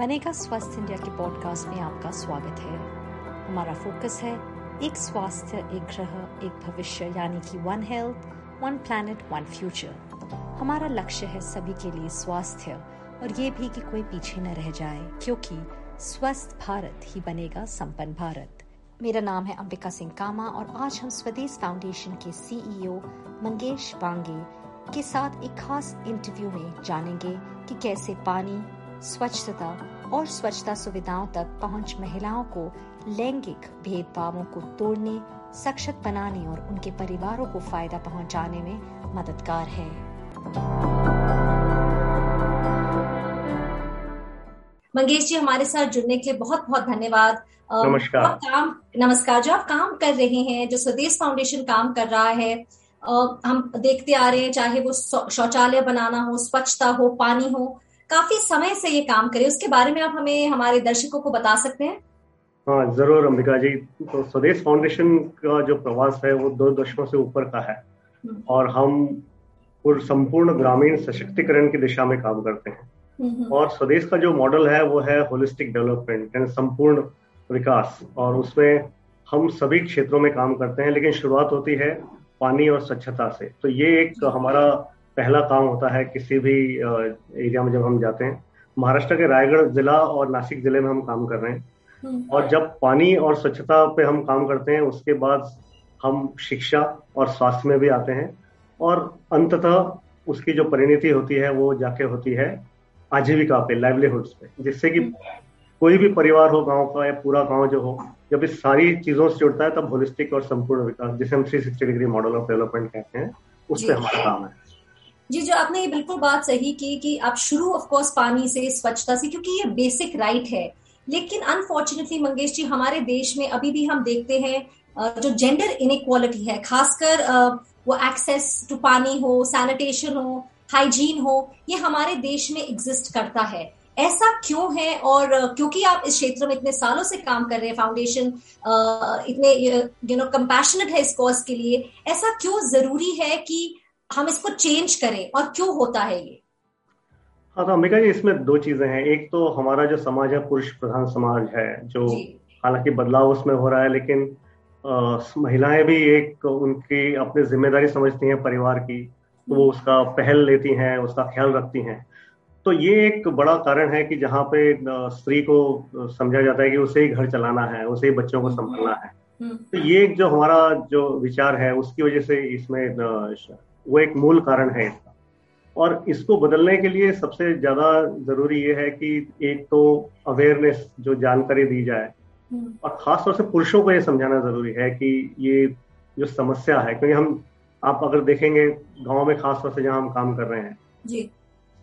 बनेगा स्वस्थ इंडिया के पॉडकास्ट में आपका स्वागत है। हमारा फोकस है एक स्वास्थ्य, एक ग्रह, एक भविष्य, यानी कि one health one planet one future हमारा लक्ष्य है सभी के लिए स्वास्थ्य, और ये भी कि कोई पीछे न रह जाए, क्योंकि स्वस्थ भारत ही बनेगा संपन्न भारत। मेरा नाम है अंबिका सिंह कामा, और आज हम स्वदेश फाउंडेशन के सीईओ मंगेश बांगे के साथ एक खास इंटरव्यू में जानेंगे कि कैसे पानी स्वच्छता और स्वच्छता सुविधाओं तक पहुँच महिलाओं को लैंगिक भेदभावों को तोड़ने सक्षत बनाने और उनके परिवारों को फ़ायदा पहुँचाने में मददगार है। मंगेश जी हमारे साथ जुड़ने के लिए बहुत बहुत धन्यवाद। नमस्कार। आप काम नमस्कार। जो आप काम कर रहे हैं जो स्वदेश फाउंडेशन काम कर रहा है हम देखते आ रहे हैं चाहे वो शौचालय बनाना हो स्वच्छता हो पानी हो काफ़ी समय से ये काम करे उसके बारे में आप हमें हमारे दर्शकों को बता सकते हैं। हाँ ज़रूर अंबिका जी। तो स्वदेश फाउंडेशन का जो प्रवास है वो दो दशकों से ऊपर का है। हम्म। और हम संपूर्ण ग्रामीण सशक्तिकरण की दिशा में काम करते हैं। हम्म। और स्वदेश का जो मॉडल है वो है होलिस्टिक डेवलपमेंट यानी संपूर्ण विकास। और उसमें हम सभी क्षेत्रों में काम करते हैं लेकिन शुरुआत होती है पानी और स्वच्छता से। तो ये एक हमारा पहला काम होता है किसी भी एरिया में जब हम जाते हैं महाराष्ट्र के रायगढ़ जिला और नासिक ज़िले में हम काम कर रहे हैं। हम्म। और जब पानी और स्वच्छता पे हम काम करते हैं उसके बाद हम शिक्षा और स्वास्थ्य में भी आते हैं। और अंततः उसकी जो परिणति होती है वो जाके होती है आजीविका पे लाइवलीहुड पे। जिससे कि कोई भी परिवार हो गाँव का या पूरा गाँव जो हो जब इस सारी चीज़ों से जुड़ता है तब होलिस्टिक और संपूर्ण विकास जिसे हम three sixty degree model of development कहते हैं उस पर हमारा काम है। जी, जो आपने ये बिल्कुल बात सही की कि आप शुरू ऑफ़ कोर्स पानी से, स्वच्छता से, क्योंकि ये बेसिक राइट है। लेकिन अनफॉर्चुनेटली मंगेश जी, हमारे देश में अभी भी हम देखते हैं जो जेंडर इनक्वालिटी है, खासकर वो एक्सेस टू पानी हो सैनिटेशन हो हाइजीन हो, ये हमारे देश में एग्जिस्ट करता है। ऐसा क्यों है? और क्योंकि आप इस क्षेत्र में इतने सालों से काम कर रहे हैं फाउंडेशन इतने यू नो कंपैशनेट है इस कॉज के लिए, ऐसा क्यों ज़रूरी है कि हम इसको चेंज करें और क्यों होता है ये? हाँ तो अम्बिका जी इसमें दो चीज़ें हैं। एक तो हमारा जो समाज है पुरुष प्रधान समाज है जो हालाँकि बदलाव उसमें हो रहा है लेकिन आ, महिलाएँ भी एक उनकी अपनी ज़िम्मेदारी समझती हैं परिवार की तो वो उसका पहल लेती हैं उसका ख्याल रखती हैं। तो ये एक बड़ा कारण है कि जहाँ पे स्त्री को समझा जाता है कि उसे ही घर चलाना है उसे ही बच्चों को संभालना है। हम्म। तो ये जो हमारा जो विचार है उसकी वजह से इसमें वो एक मूल कारण है इसका। और इसको बदलने के लिए सबसे ज़्यादा ज़रूरी ये है कि एक तो अवेयरनेस जो जानकारी दी जाए। हम्म। और खासतौर से पुरुषों को ये समझाना ज़रूरी है कि ये जो समस्या है क्योंकि हम आप अगर देखेंगे गाँव में खासतौर से जहाँ हम काम कर रहे हैं।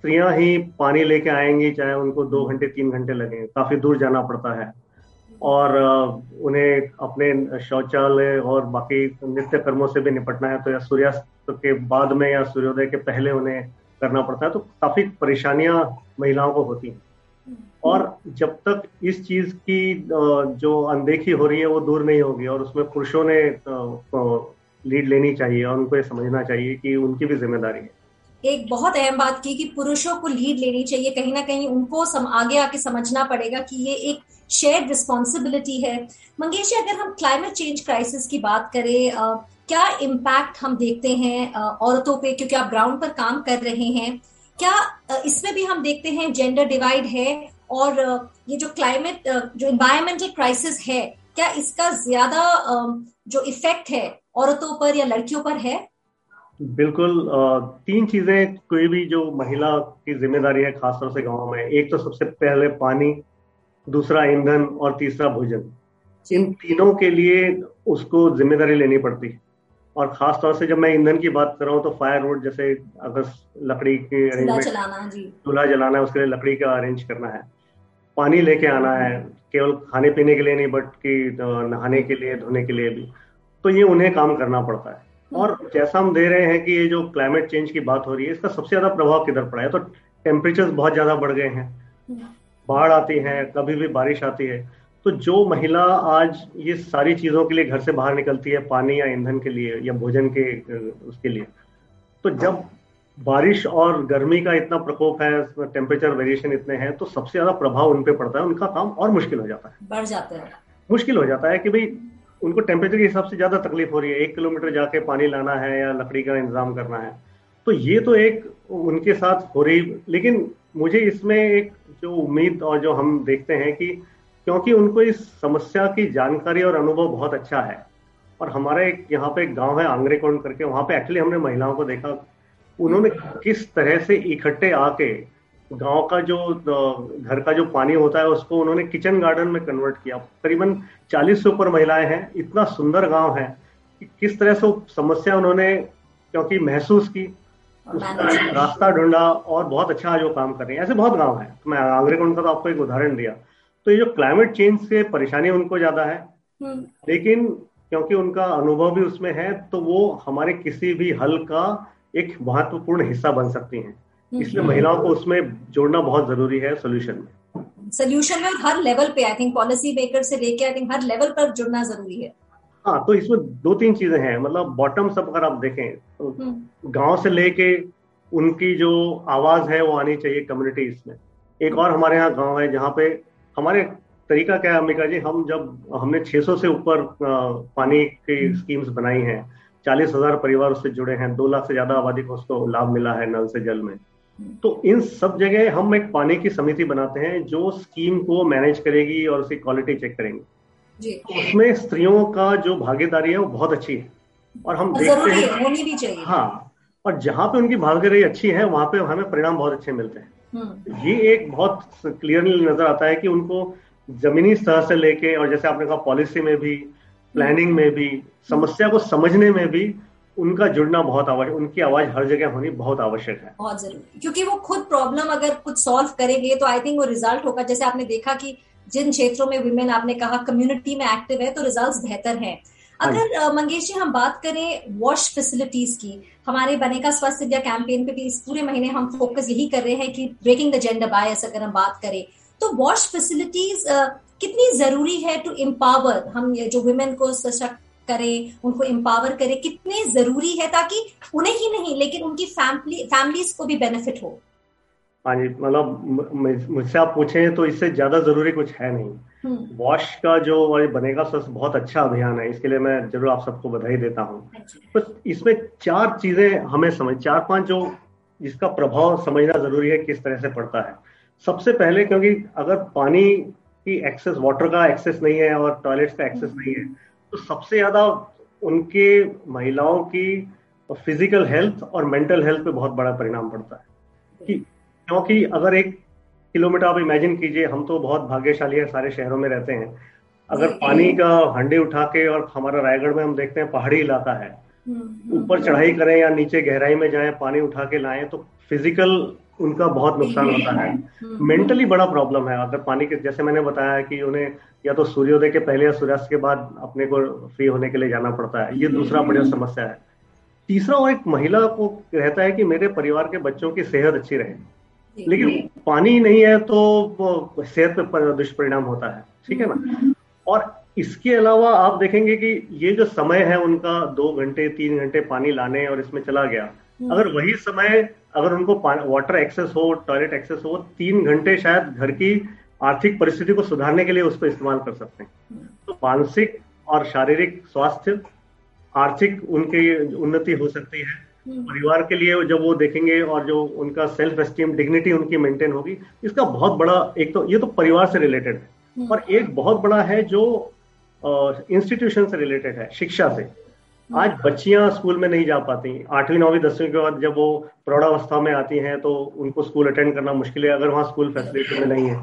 स्त्रियाँ ही पानी लेके आएँगी चाहे उनको दो घंटे तीन घंटे लगे काफ़ी दूर जाना पड़ता है। और उन्हें अपने शौचालय और बाकी नित्य कर्मों से भी निपटना है तो या सूर्यास्त के बाद में या सूर्योदय के पहले उन्हें करना पड़ता है तो काफ़ी परेशानियाँ महिलाओं को होती हैं। और जब तक इस चीज़ की जो अनदेखी हो रही है वो दूर नहीं होगी और उसमें पुरुषों ने लीड लेनी चाहिए और उनको ये समझना चाहिए कि उनकी भी ज़िम्मेदारी है। एक बहुत अहम बात की कि पुरुषों को लीड लेनी चाहिए। कहीं ना कहीं उनको सम, आगे आके समझना पड़ेगा कि ये एक शेयर्ड रिस्पॉन्सिबिलिटी है। मंगेश अगर हम क्लाइमेट चेंज क्राइसिस की बात करें आ, क्या इम्पैक्ट हम देखते हैं आ, औरतों पे? क्योंकि आप ग्राउंड पर काम कर रहे हैं। क्या इसमें भी हम देखते हैं जेंडर डिवाइड है और ये जो क्लाइमेट जो इन्वायरमेंटल क्राइसिस है क्या इसका ज़्यादा जो इफ़ेक्ट है औरतों पर या लड़कियों पर है? बिल्कुल तीन चीज़ें कोई भी जो महिला की ज़िम्मेदारी है खासतौर से गाँव में एक तो सबसे पहले पानी दूसरा ईंधन और तीसरा भोजन। इन तीनों के लिए उसको ज़िम्मेदारी लेनी पड़ती। है और खास तौर से जब मैं ईंधन की बात कर रहा हूँ तो फायर रोड जैसे अगर लकड़ी के अरेंजमेंट चूल्हा जलाना है उसके लिए लकड़ी का अरेंज करना है। पानी लेके आना है केवल खाने पीने के लिए नहीं बट कि नहाने के लिए धोने के लिए भी। तो ये उन्हें काम करना पड़ता है। और जैसा हम दे रहे हैं कि ये जो क्लाइमेट चेंज की बात हो रही है इसका सबसे ज़्यादा प्रभाव किधर पड़ा है? तो टेम्परेचर बहुत ज़्यादा बढ़ गए हैं। बाढ़ आती है कभी भी बारिश आती है। तो जो महिला आज ये सारी चीज़ों के लिए घर से बाहर निकलती है पानी या ईंधन के लिए या भोजन के उसके लिए तो जब बारिश और गर्मी का इतना प्रकोप है टेम्परेचर वेरिएशन इतने हैं तो सबसे ज़्यादा प्रभाव उन पे पड़ता है उनका काम और मुश्किल हो जाता है। बढ़ जाता है। मुश्किल हो जाता है कि भाई उनको टेम्परेचर के हिसाब से ज़्यादा तकलीफ़ हो रही है। एक किलोमीटर जाके पानी लाना है या लकड़ी का इंतज़ाम करना है। तो ये तो एक उनके साथ हो रही, लेकिन मुझे इसमें एक जो उम्मीद और जो हम देखते हैं कि क्योंकि उनको इस समस्या की जानकारी और अनुभव बहुत अच्छा है, और हमारे एक, यहाँ पे एक गाँव है आंग्रे कोण करके, वहाँ पे एक्चुअली हमने महिलाओं को देखा, उन्होंने किस तरह से इकट्ठे आके गाँव का जो घर का जो पानी होता है उसको उन्होंने किचन गार्डन में कन्वर्ट किया। करीबन 40 से ऊपर महिलाएँ हैं इतना सुंदर गाँव है कि किस तरह से समस्या उन्होंने क्योंकि महसूस की उसका रास्ता ढूंढा और बहुत अच्छा जो काम कर रहे हैं। ऐसे बहुत गाँव है। तो मैं आगरे का तो आपको एक उदाहरण दिया। तो ये जो क्लाइमेट चेंज से परेशानी उनको ज़्यादा है हम्म। लेकिन क्योंकि उनका अनुभव भी उसमें है तो वो हमारे किसी भी हल का एक महत्वपूर्ण हिस्सा बन सकती हैं। इसलिए महिलाओं को उसमें जोड़ना बहुत ज़रूरी है सोल्यूशन में। सोल्यूशन में हर लेवल पे आई थिंक पॉलिसी मेकर से लेके आई थिंक हर लेवल पर जुड़ना ज़रूरी है। हाँ तो इसमें दो तीन चीज़ें हैं मतलब बॉटम सब अगर आप देखें तो हम्म। गाँव से लेके उनकी जो आवाज़ है वो आनी चाहिए कम्युनिटीज में। एक और हमारे यहाँ गाँव है जहाँ पे हमारे तरीका क्या है अम्बिका जी हम जब हमने 600 से ऊपर पानी की स्कीम्स बनाई हैं चालीस हज़ार परिवार उससे जुड़े हैं दो लाख से ज़्यादा आबादी को उसको लाभ मिला है नल से जल में। हम्म। तो इन सब जगह हम एक पानी की समिति बनाते हैं जो स्कीम को मैनेज करेगी और उसकी क्वालिटी चेक करेंगे। उसमें स्त्रियों का जो भागीदारी है वो बहुत अच्छी है। और हम देखते हैं होनी भी चाहिए। हाँ और जहाँ पे उनकी भागीदारी अच्छी है वहाँ पे हमें परिणाम बहुत अच्छे मिलते हैं। हम्म। ये एक बहुत क्लियरली नज़र आता है कि उनको जमीनी स्तर से लेके और जैसे आपने कहा पॉलिसी में भी प्लानिंग में भी समस्या को समझने में भी उनका जुड़ना बहुत आवश्यक उनकी आवाज़ हर जगह होनी बहुत आवश्यक है। बहुत ज़रूरी। क्योंकि वो खुद प्रॉब्लम अगर कुछ सॉल्व करेंगे तो आई थिंक वो रिज़ल्ट होगा। जैसे आपने देखा कि जिन क्षेत्रों में वुमेन आपने कहा कम्युनिटी में एक्टिव है तो रिजल्ट्स बेहतर हैं। हाँ अगर मंगेश जी हम बात करें वॉश फैसिलिटीज़ की हमारे बनेगा स्वास्थ्य इंडिया कैंपेन पे भी इस पूरे महीने हम फोकस यही कर रहे हैं कि ब्रेकिंग द जेंडर बायस अगर हम बात करें तो वॉश फैसिलिटीज़ कितनी ज़रूरी है टू एम्पावर हम जो वुमेन को सशक्त करें उनको एम्पावर करें कितने ज़रूरी है ताकि उन्हें ही नहीं लेकिन उनकी फैमिली फैमिलीज़ को भी बेनिफिट हो। हाँ जी मतलब मुझसे आप पूछे तो इससे ज़्यादा ज़रूरी कुछ है नहीं। वॉश हम्म। का जो बनेगा स्वस्थ बहुत अच्छा अभियान है इसके लिए मैं ज़रूर आप सबको बधाई देता हूँ। तो इसमें चार चीज़ें हमें समझ चार पाँच जो जिसका प्रभाव समझना ज़रूरी है किस तरह से पड़ता है। सबसे पहले क्योंकि अगर पानी की एक्सेस वाटर का एक्सेस नहीं है और टॉयलेट्स का एक्सेस नहीं है तो सबसे ज़्यादा उनके महिलाओं की फ़िज़िकल हेल्थ और मेंटल हेल्थ पे बहुत बड़ा परिणाम पड़ता है। कि क्योंकि अगर एक किलोमीटर आप इमेजिन कीजिए हम तो बहुत भाग्यशाली है सारे शहरों में रहते हैं। अगर पानी का हंडे उठा के और हमारा रायगढ़ में हम देखते हैं पहाड़ी इलाका है हम्म, हम्म, ऊपर चढ़ाई करें या नीचे गहराई में जाएँ पानी उठा के लाएँ तो फ़िज़िकल उनका बहुत नुकसान होता है। मेंटली हम्म, बड़ा प्रॉब्लम है। अगर पानी के जैसे मैंने बताया कि उन्हें या तो सूर्योदय के पहले या सूर्यास्त के बाद अपने को फ्री होने के लिए जाना पड़ता है। ये दूसरा बड़ी समस्या है। तीसरा और एक महिला को रहता है कि मेरे परिवार के बच्चों की सेहत अच्छी रहे। लेकिन पानी नहीं है तो सेहत पे दुष्परिणाम होता है। ठीक है ना? और इसके अलावा आप देखेंगे कि ये जो समय है उनका दो घंटे तीन घंटे पानी लाने और इसमें चला गया हम्म। अगर वही समय अगर उनको वाटर एक्सेस हो टॉयलेट एक्सेस हो तीन घंटे शायद घर की आर्थिक परिस्थिति को सुधारने के लिए उस पर इस्तेमाल कर सकते हैं हम्म। तो मानसिक और शारीरिक स्वास्थ्य आर्थिक उनकी उन्नति हो सकती है हम्म। परिवार के लिए जब वो देखेंगे और जो उनका सेल्फ एस्टीम डिग्निटी उनकी मेंटेन होगी इसका बहुत बड़ा एक तो ये तो परिवार से रिलेटेड है हम्म। और एक बहुत बड़ा है जो इंस्टीट्यूशन से रिलेटेड है शिक्षा से हम्म। आज बच्चियाँ स्कूल में नहीं जा पाती। आठवीं नौवीं दसवीं के बाद जब वो प्रौढ़ावस्था में आती हैं तो उनको स्कूल अटेंड करना मुश्किल है अगर वहाँ स्कूल फैसिलिटी में नहीं है।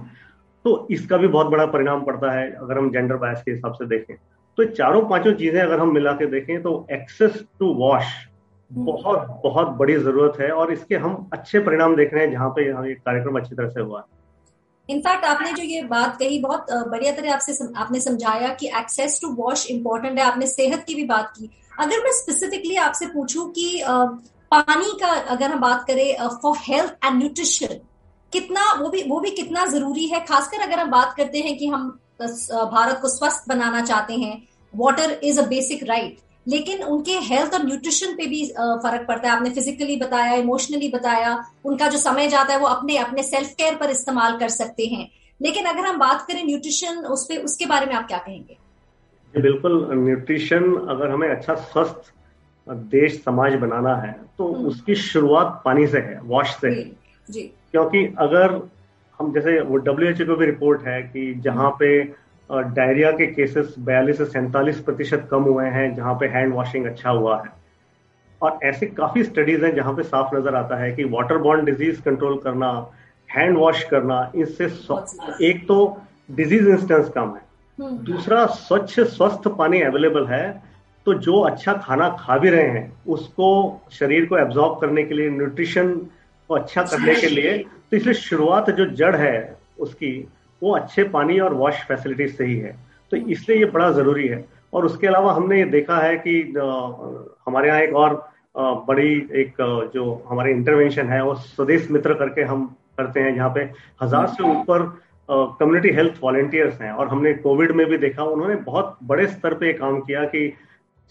तो इसका भी बहुत बड़ा परिणाम पड़ता है अगर हम जेंडर बायस के हिसाब से देखें। तो चारों पाँचों चीज़ें अगर हम मिला के देखें तो एक्सेस टू वॉश बहुत बहुत बड़ी ज़रूरत है और इसके हम अच्छे परिणाम देख रहे हैं जहाँ पे ये कार्यक्रम अच्छी तरह से हुआ है। इनफैक्ट आपने जो ये बात कही बहुत बढ़िया तरह आपसे आपने समझाया कि एक्सेस टू वॉश इम्पोर्टेंट है आपने सेहत की भी बात की। अगर मैं स्पेसिफिकली आपसे पूछूँ कि पानी का अगर हम बात करें फॉर हेल्थ एंड न्यूट्रिशन कितना, वो भी वो भी कितना ज़रूरी है? खासकर अगर हम बात करते हैं कि हम भारत को स्वस्थ बनाना चाहते हैं water is a basic right लेकिन उनके हेल्थ और न्यूट्रिशन पे भी फ़र्क पड़ता है। आपने फिजिकली बताया इमोशनली बताया, उनका जो समय जाता है, वो अपने अपने सेल्फ केयर पर इस्तेमाल कर सकते हैं। लेकिन अगर हम बात करें न्यूट्रिशन उस पर उसके बारे में आप क्या कहेंगे? बिल्कुल न्यूट्रिशन अगर हमें अच्छा स्वस्थ देश समाज बनाना है तो हम्म। उसकी शुरुआत पानी से है वॉश से जी, जी। क्योंकि अगर हम जैसे वो डब्ल्यू एच को भी रिपोर्ट है कि जहाँ पे डायरिया के केसेस बयालीस से सैंतालीस प्रतिशत कम हुए हैं जहाँ पे हैंड वॉशिंग अच्छा हुआ है और ऐसे काफ़ी स्टडीज़ हैं जहाँ पे साफ़ नज़र आता है कि वाटर बॉर्न डिज़ीज़ कंट्रोल करना हैंड वॉश करना इससे एक तो डिज़ीज़ इंस्टेंस कम है। दूसरा, स्वच्छ स्वस्थ पानी अवेलेबल है तो जो अच्छा खाना खा भी रहे हैं, उसको शरीर को एब्जॉर्ब करने के लिए न्यूट्रिशन को अच्छा करने के लिए तो इसलिए शुरुआत जो जड़ है उसकी, वो अच्छे पानी और वॉश फैसिलिटी से ही है। तो इसलिए ये बड़ा ज़रूरी है। और उसके अलावा हमने ये देखा है कि हमारे यहाँ एक और बड़ी एक जो हमारे इंटरवेंशन है, वो स्वदेश मित्र करके हम करते हैं, जहाँ पे हज़ार से ऊपर कम्युनिटी हेल्थ वॉलेंटियर्स हैं और हमने कोविड में भी देखा उन्होंने बहुत बड़े स्तर पे काम किया कि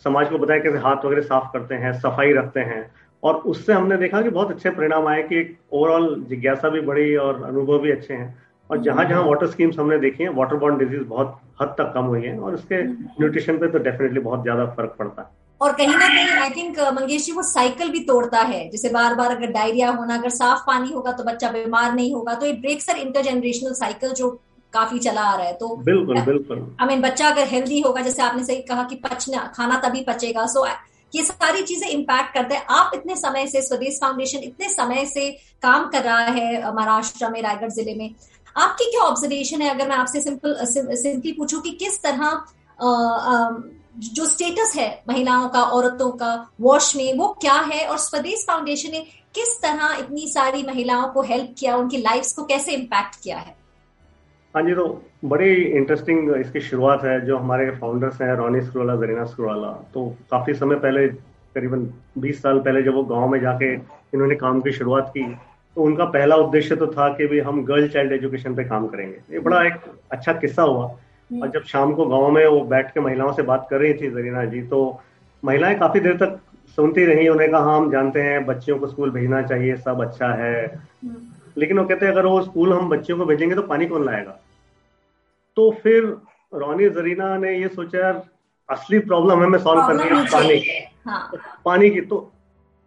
समाज को बताया कैसे हाथ वगैरह साफ़ करते हैं सफ़ाई रखते हैं। और उससे हमने देखा कि बहुत अच्छे परिणाम आए कि ओवरऑल जिज्ञासा भी बढ़ी और अनुभव भी अच्छे हैं। और जहाँ जहाँ वाटर स्कीम्स हमने देखी हैं वाटर बॉर्न डिज़ीज़ बहुत हद तक कम हुई है और उसके न्यूट्रिशन पे तो डेफिनेटली बहुत ज़्यादा फ़र्क पड़ता है। और कहीं ना कहीं आई थिंक मंगेश जी वो साइकिल भी तोड़ता है। जैसे बार बार अगर डायरिया होना अगर साफ़ पानी होगा तो बच्चा बीमार नहीं होगा। तो ये ब्रेक्स आर इंटरजेनरेशनल साइकिल जो काफ़ी चला आ रहा है। तो बिल्कुल बिल्कुल। आई मीन बच्चा अगर हेल्दी होगा जैसे आपने सही कहा कि पचना खाना तभी पचेगा। सो ये सारी चीज़ें इम्पैक्ट करते हैं। आप इतने समय से स्वदेश फाउंडेशन इतने समय से काम कर रहा है महाराष्ट्र में रायगढ़ ज़िले में। आपकी क्या ऑब्जर्वेशन है? अगर मैं आपसे सिंपल सिंपली पूछूँ कि किस तरह जो स्टेटस है महिलाओं का, औरतों का वॉश में, वो क्या है और स्वदेश फाउंडेशन ने किस तरह इतनी सारी महिलाओं को हेल्प किया, उनकी लाइफ को कैसे इम्पैक्ट किया है? हाँ जी तो बड़ी इंटरेस्टिंग इसकी शुरुआत है, जो हमारे फाउंडर्स हैं रोनी स्क्रोला जरीना स्क्रोला तो काफ़ी समय पहले, करीबन 20 साल पहले जब वो गाँव में जाके इन्होंने काम की शुरुआत की तो उनका पहला उद्देश्य तो था कि भी हम गर्ल चाइल्ड एजुकेशन पे काम करेंगे। ये बड़ा एक अच्छा किस्सा हुआ। और जब शाम को गाँव में वो बैठ के महिलाओं से बात कर रही थी जरीना जी तो महिलाएँ काफ़ी देर तक सुनती रही उन्हें कहा हाँ, हम जानते हैं बच्चियों को स्कूल भेजना चाहिए सब अच्छा है हम्म। लेकिन वो कहते हैं अगर वो स्कूल हम बच्चियों को भेजेंगे तो पानी कौन लाएगा तो फिर रोनी जरीना ने ये सोचा असली प्रॉब्लम हमें सॉल्व करनी है पानी हाँ। पानी की तो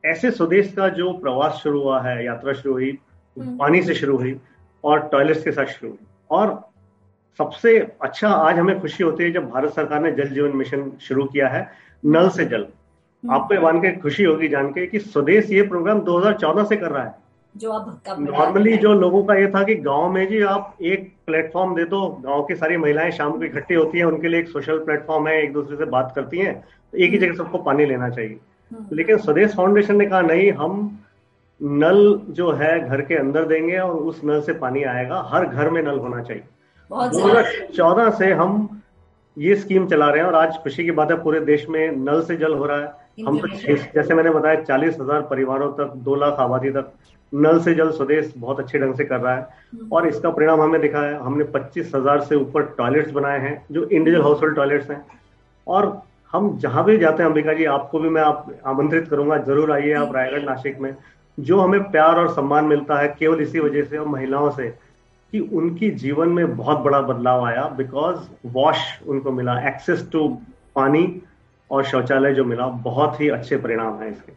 ऐसे स्वदेश का जो प्रवास शुरू हुआ है यात्रा शुरू हुई हम्म। पानी से शुरू हुई और टॉयलेट्स के साथ शुरू हुई और सबसे अच्छा आज हमें खुशी होती है जब भारत सरकार ने जल जीवन मिशन शुरू किया है नल से जल। हम्म। आपको ये मान के खुशी होगी जान के कि स्वदेश ये प्रोग्राम 2014 से कर रहा है। जो अब नॉर्मली जो लोगों का ये था कि गाँव में जी आप एक प्लेटफॉर्म दे दो गाँव की सारी महिलाएँ शाम को इकट्ठी होती हैं उनके लिए एक सोशल प्लेटफॉर्म है एक दूसरे से बात करती हैं तो एक ही जगह सबको पानी लेना चाहिए। हम्म। लेकिन स्वदेश फाउंडेशन ने कहा नहीं हम नल जो है घर के अंदर देंगे और उस नल से पानी आएगा हर घर में नल होना चाहिए। दो हज़ार चौदह से हम ये स्कीम चला रहे हैं और आज खुशी की बात है पूरे देश में नल से जल हो रहा है। हम तो जैसे मैंने बताया चालीस हज़ार परिवारों तक दो लाख आबादी तक नल से जल स्वदेश बहुत अच्छे ढंग से कर रहा है। हम्म। और इसका परिणाम हमें दिखा है हमने पच्चीस हज़ार से ऊपर टॉयलेट्स बनाए हैं जो इंडिविजुअल हाउस होल्ड टॉयलेट्स हैं। और हम जहाँ भी जाते हैं अंबिका जी आपको भी मैं आप आमंत्रित करूँगा ज़रूर आइए आप रायगढ़ नासिक में। जो हमें प्यार और सम्मान मिलता है केवल इसी वजह से और महिलाओं से। कि उनकी जीवन में बहुत बड़ा बदलाव आया बिकॉज़ वॉश उनको मिला एक्सेस टू पानी और शौचालय जो मिला, बहुत ही अच्छे परिणाम है इसके।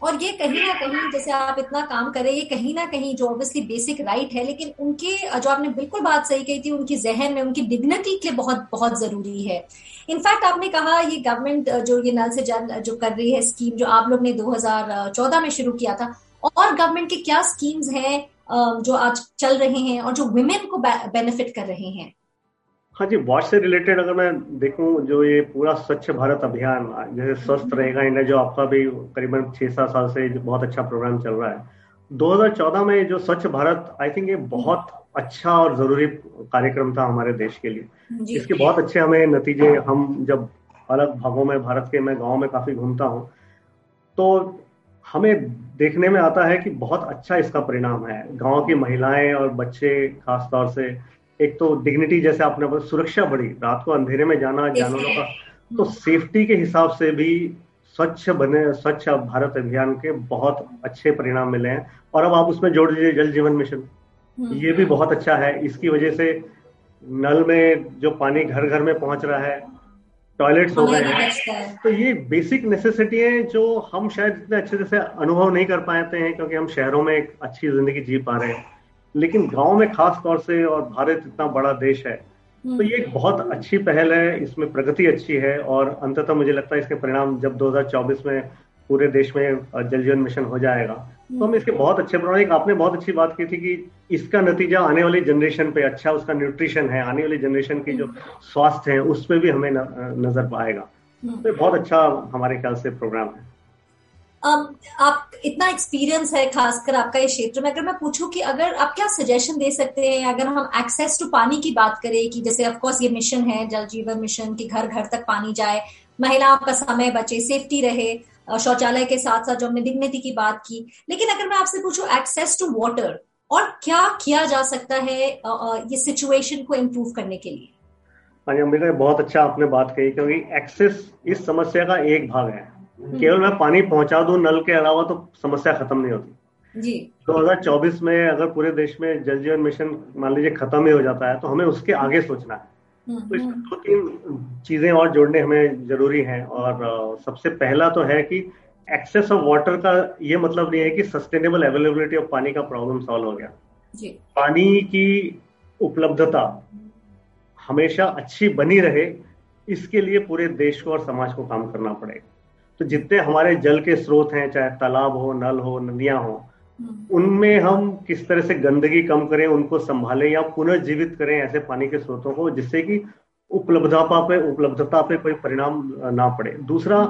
और ये कहीं ना कहीं, जैसे आप इतना काम करें ये कहीं ना कहीं जो ऑब्वियसली बेसिक राइट है, लेकिन उनके, जो आपने बिल्कुल बात सही कही थी, उनकी जहन में, उनकी डिग्निटी के लिए बहुत बहुत ज़रूरी है। इनफैक्ट आपने कहा, ये गवर्नमेंट जो ये नल से जल जो कर रही है स्कीम जो आप लोग ने 2014 में शुरू किया था, और गवर्नमेंट के क्या स्कीम्स हैं जो आज चल रहे हैं और जो वुमेन को बेनिफिट कर रहे हैं। हाँ जी वॉश से रिलेटेड अगर मैं देखूँ जो ये पूरा स्वच्छ भारत अभियान जैसे स्वस्थ हम्म। रहेगा इंडिया जो आपका भी करीबन छह सात साल से बहुत अच्छा प्रोग्राम चल रहा है। 2014 में जो स्वच्छ भारत आई थिंक ये बहुत अच्छा और ज़रूरी कार्यक्रम था हमारे देश के लिए। इसके बहुत अच्छे हमें नतीजे हम जब अलग भागों में भारत के मैं गाँव में काफ़ी घूमता हूँ तो हमें देखने में आता है कि बहुत अच्छा इसका परिणाम है। गाँव की महिलाएँ और बच्चे खासतौर से एक तो डिग्निटी जैसे आपने बोला सुरक्षा बढ़ी। रात को अंधेरे में जाना जानवरों का। तो सेफ्टी के हिसाब से भी स्वच्छ बने स्वच्छ भारत अभियान के बहुत अच्छे परिणाम मिले हैं। और अब आप उसमें जोड़ दीजिए जल जीवन मिशन। हम्म। ये भी बहुत अच्छा है। इसकी वजह से नल में जो पानी घर घर में पहुँच रहा है टॉयलेट्स हो गए। हैं। तो ये बेसिक नेसेसिटी है जो हम शायद इतने अच्छे से अनुभव नहीं कर पाते हैं क्योंकि हम शहरों में एक अच्छी ज़िंदगी जी पा रहे हैं। लेकिन गाँव में खास तौर से और भारत इतना बड़ा देश है तो ये एक बहुत अच्छी पहल है इसमें प्रगति अच्छी है और अंततः मुझे लगता है इसके परिणाम जब 2024 में पूरे देश में जल जीवन मिशन हो जाएगा। तो हम इसके बहुत अच्छे एक आपने बहुत अच्छी बात की थी कि इसका नतीजा आने वाली जनरेशन पे अच्छा उसका न्यूट्रिशन है आने वाली जनरेशन की जो स्वास्थ्य है उस पर भी हमें नज़र आएगा। तो बहुत अच्छा हमारे ख्याल से प्रोग्राम है। Um, आप इतना एक्सपीरियंस है खासकर आपका ये क्षेत्र में अगर मैं पूछूँ कि अगर आप क्या सजेशन दे सकते हैं अगर हम एक्सेस टू पानी की बात करें कि जैसे ऑफकोर्स ये मिशन है जल जीवन मिशन कि घर घर तक पानी जाए महिलाओं का समय बचे सेफ्टी रहे शौचालय के साथ साथ जो हमने डिग्निटी की बात की लेकिन अगर मैं आपसे पूछूँ एक्सेस टू वाटर और क्या किया जा सकता है ये सिचुएशन को इम्प्रूव करने के लिए? हाँ जी अंबिका बहुत अच्छा आपने बात कही क्योंकि एक्सेस इस समस्या का एक भाग है। हम्म। केवल मैं पानी पहुँचा दू नल के अलावा तो समस्या खत्म नहीं होती। जी। 2024 में अगर पूरे देश में जल जीवन मिशन मान लीजिए खत्म ही हो जाता है तो हमें उसके आगे सोचना है। तो इसमें हम्म। दो तीन चीज़ें और जोड़ने हमें ज़रूरी हैं और सबसे पहला तो है कि एक्सेस ऑफ़ वाटर का ये मतलब नहीं है कि सस्टेनेबल अवेलेबिलिटी ऑफ़ पानी का प्रॉब्लम सॉल्व हो गया जी। पानी की उपलब्धता हमेशा अच्छी बनी रहे इसके लिए पूरे देश को और समाज को काम करना पड़ेगा तो जितने हमारे जल के स्रोत हैं चाहे तालाब हो नल हो नदियाँ हो हम्म। उनमें हम किस तरह से गंदगी कम करें उनको संभालें या पुनर्जीवित करें ऐसे पानी के स्रोतों को जिससे कि उपलब्धता पे उपलब्धता पे कोई परिणाम ना पड़े। दूसरा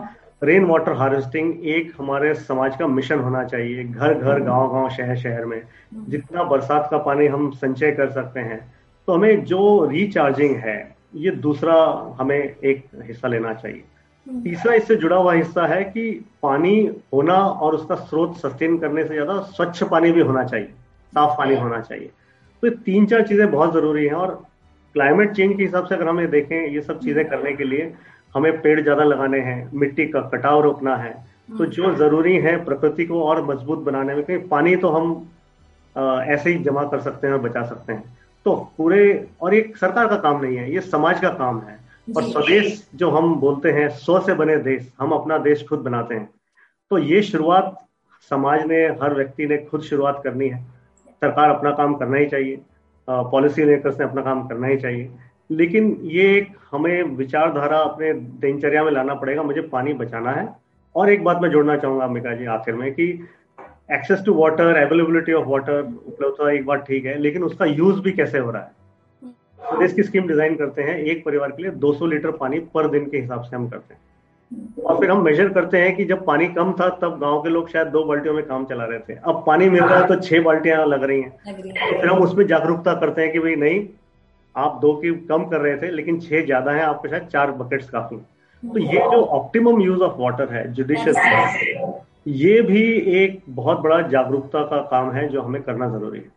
रेन वाटर हार्वेस्टिंग एक हमारे समाज का मिशन होना चाहिए घर घर गाँव गाँव शहर शहर में। हम्म। जितना बरसात का पानी हम संचय कर सकते हैं तो हमें जो रिचार्जिंग है ये दूसरा हमें एक हिस्सा लेना चाहिए। तीसरा इससे जुड़ा हुआ हिस्सा है कि पानी होना और उसका स्रोत सस्टेन करने से ज़्यादा स्वच्छ पानी भी होना चाहिए साफ़ पानी होना चाहिए। तो ये तीन चार चीज़ें बहुत ज़रूरी हैं और क्लाइमेट चेंज के हिसाब से अगर हम ये देखें ये सब चीज़ें करने के लिए हमें पेड़ ज़्यादा लगाने हैं मिट्टी का कटाव रोकना है तो जो ज़रूरी है प्रकृति को और मज़बूत बनाने में क्योंकि पानी तो हम आ, ऐसे ही जमा कर सकते हैं और बचा सकते हैं। तो पूरे और ये सरकार का काम नहीं है ये समाज का काम है। और स्वदेश जो हम बोलते हैं स्व से बने देश हम अपना देश खुद बनाते हैं। तो ये शुरुआत समाज ने हर व्यक्ति ने खुद शुरुआत करनी है। सरकार अपना काम करना ही चाहिए पॉलिसी मेकर्स ने अपना काम करना ही चाहिए। लेकिन ये एक हमें विचारधारा अपने दिनचर्या में लाना पड़ेगा मुझे पानी बचाना है। और एक बात मैं जोड़ना चाहूँगा अमिका जी आखिर में कि access to water availability of water उपलब्धता एक बात ठीक है लेकिन उसका यूज़ भी कैसे हो रहा है? प्रदेश की स्कीम डिज़ाइन करते हैं एक परिवार के लिए 200 लीटर पानी पर दिन के हिसाब से हम करते हैं। और फिर हम मेजर करते हैं कि जब पानी कम था तब गाँव के लोग शायद दो बाल्टियों में काम चला रहे थे। अब पानी मिल रहा है तो छह बाल्टियाँ लग रही हैं। तो फिर हम उसमें जागरूकता करते हैं कि भाई नहीं आप दो की कम कर रहे थे लेकिन छह ज़्यादा है आपके शायद चार बकेट्स काफ़ी तो ये जो ऑप्टिमम यूज़ ऑफ़ वाटर है जुडिशियस ये भी एक बहुत बड़ा जागरूकता का काम है जो हमें करना ज़रूरी है।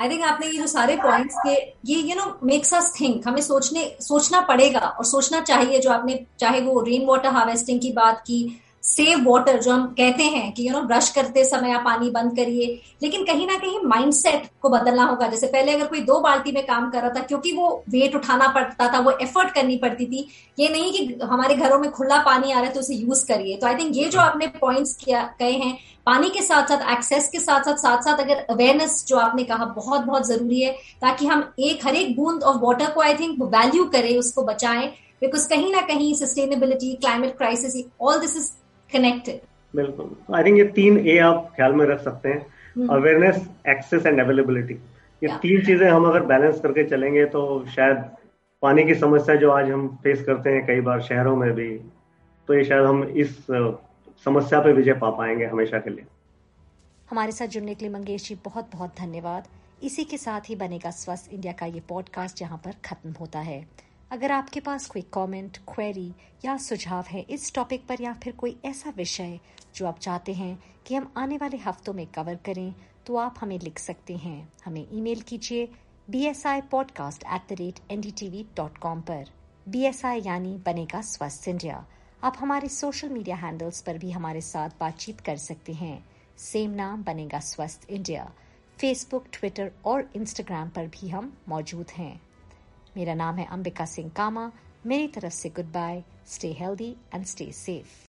आई थिंक आपने ये जो सारे पॉइंट्स के ये you know makes us think हमें सोचने, सोचना पड़ेगा और सोचना चाहिए जो आपने, चाहे वो रेन वाटर हार्वेस्टिंग की बात की सेव वाटर जो हम कहते हैं कि यू नो ब्रश करते समय आप पानी बंद करिए। लेकिन कहीं ना कहीं माइंडसेट को बदलना होगा। जैसे पहले अगर कोई दो बाल्टी में काम कर रहा था, क्योंकि वो वेट उठाना पड़ता था, वो एफर्ट करनी पड़ती थी, ये नहीं कि हमारे घरों में खुला पानी आ रहा है तो उसे यूज़ करिए। तो आई थिंक ये जो आपने पॉइंट्स किया, कहे हैं, पानी के साथ साथ एक्सेस के साथ साथ साथ साथ अगर अवेयरनेस जो आपने कहा बहुत बहुत ज़रूरी है, ताकि हम एक, हर एक बूंद ऑफ़ वाटर को आई थिंक वैल्यू करें, उसको बचाएँ। बिकॉज़ कहीं ना कहीं sustainability climate crisis all this is connected बिल्कुल। आई थिंक ये तीन ए आप ख्याल में रख सकते हैं। अवेयरनेस एक्सेस एंड अवेलेबिलिटी ये yeah. तीन चीज़ें हम अगर बैलेंस करके चलेंगे तो शायद पानी की समस्या जो आज हम फेस करते हैं कई बार शहरों में भी तो ये शायद हम इस समस्या पे विजय पा पाएँगे हमेशा के लिए। हमारे साथ जुड़ने के लिए मंगेश जी बहुत बहुत धन्यवाद। इसी के साथ ही बनेगा स्वस्थ इंडिया का ये पॉडकास्ट यहाँ पर खत्म होता है। अगर आपके पास कोई कमेंट, क्वेरी या सुझाव है इस टॉपिक पर या फिर कोई ऐसा विषय जो आप चाहते हैं कि हम आने वाले हफ्तों में कवर करें तो आप हमें लिख सकते हैं। हमें ईमेल कीजिए B S I podcast at the rate N D T V dot com पर। बी एस आई यानी बनेगा स्वस्थ इंडिया। आप हमारे सोशल मीडिया हैंडल्स पर भी हमारे साथ बातचीत कर सकते हैं। सेम नाम बनेगा स्वस्थ इंडिया। फेसबुक ट्विटर और इंस्टाग्राम पर भी हम मौजूद हैं। मेरा नाम है अंबिका सिंह कामा। मेरी तरफ़ से good bye stay healthy and stay safe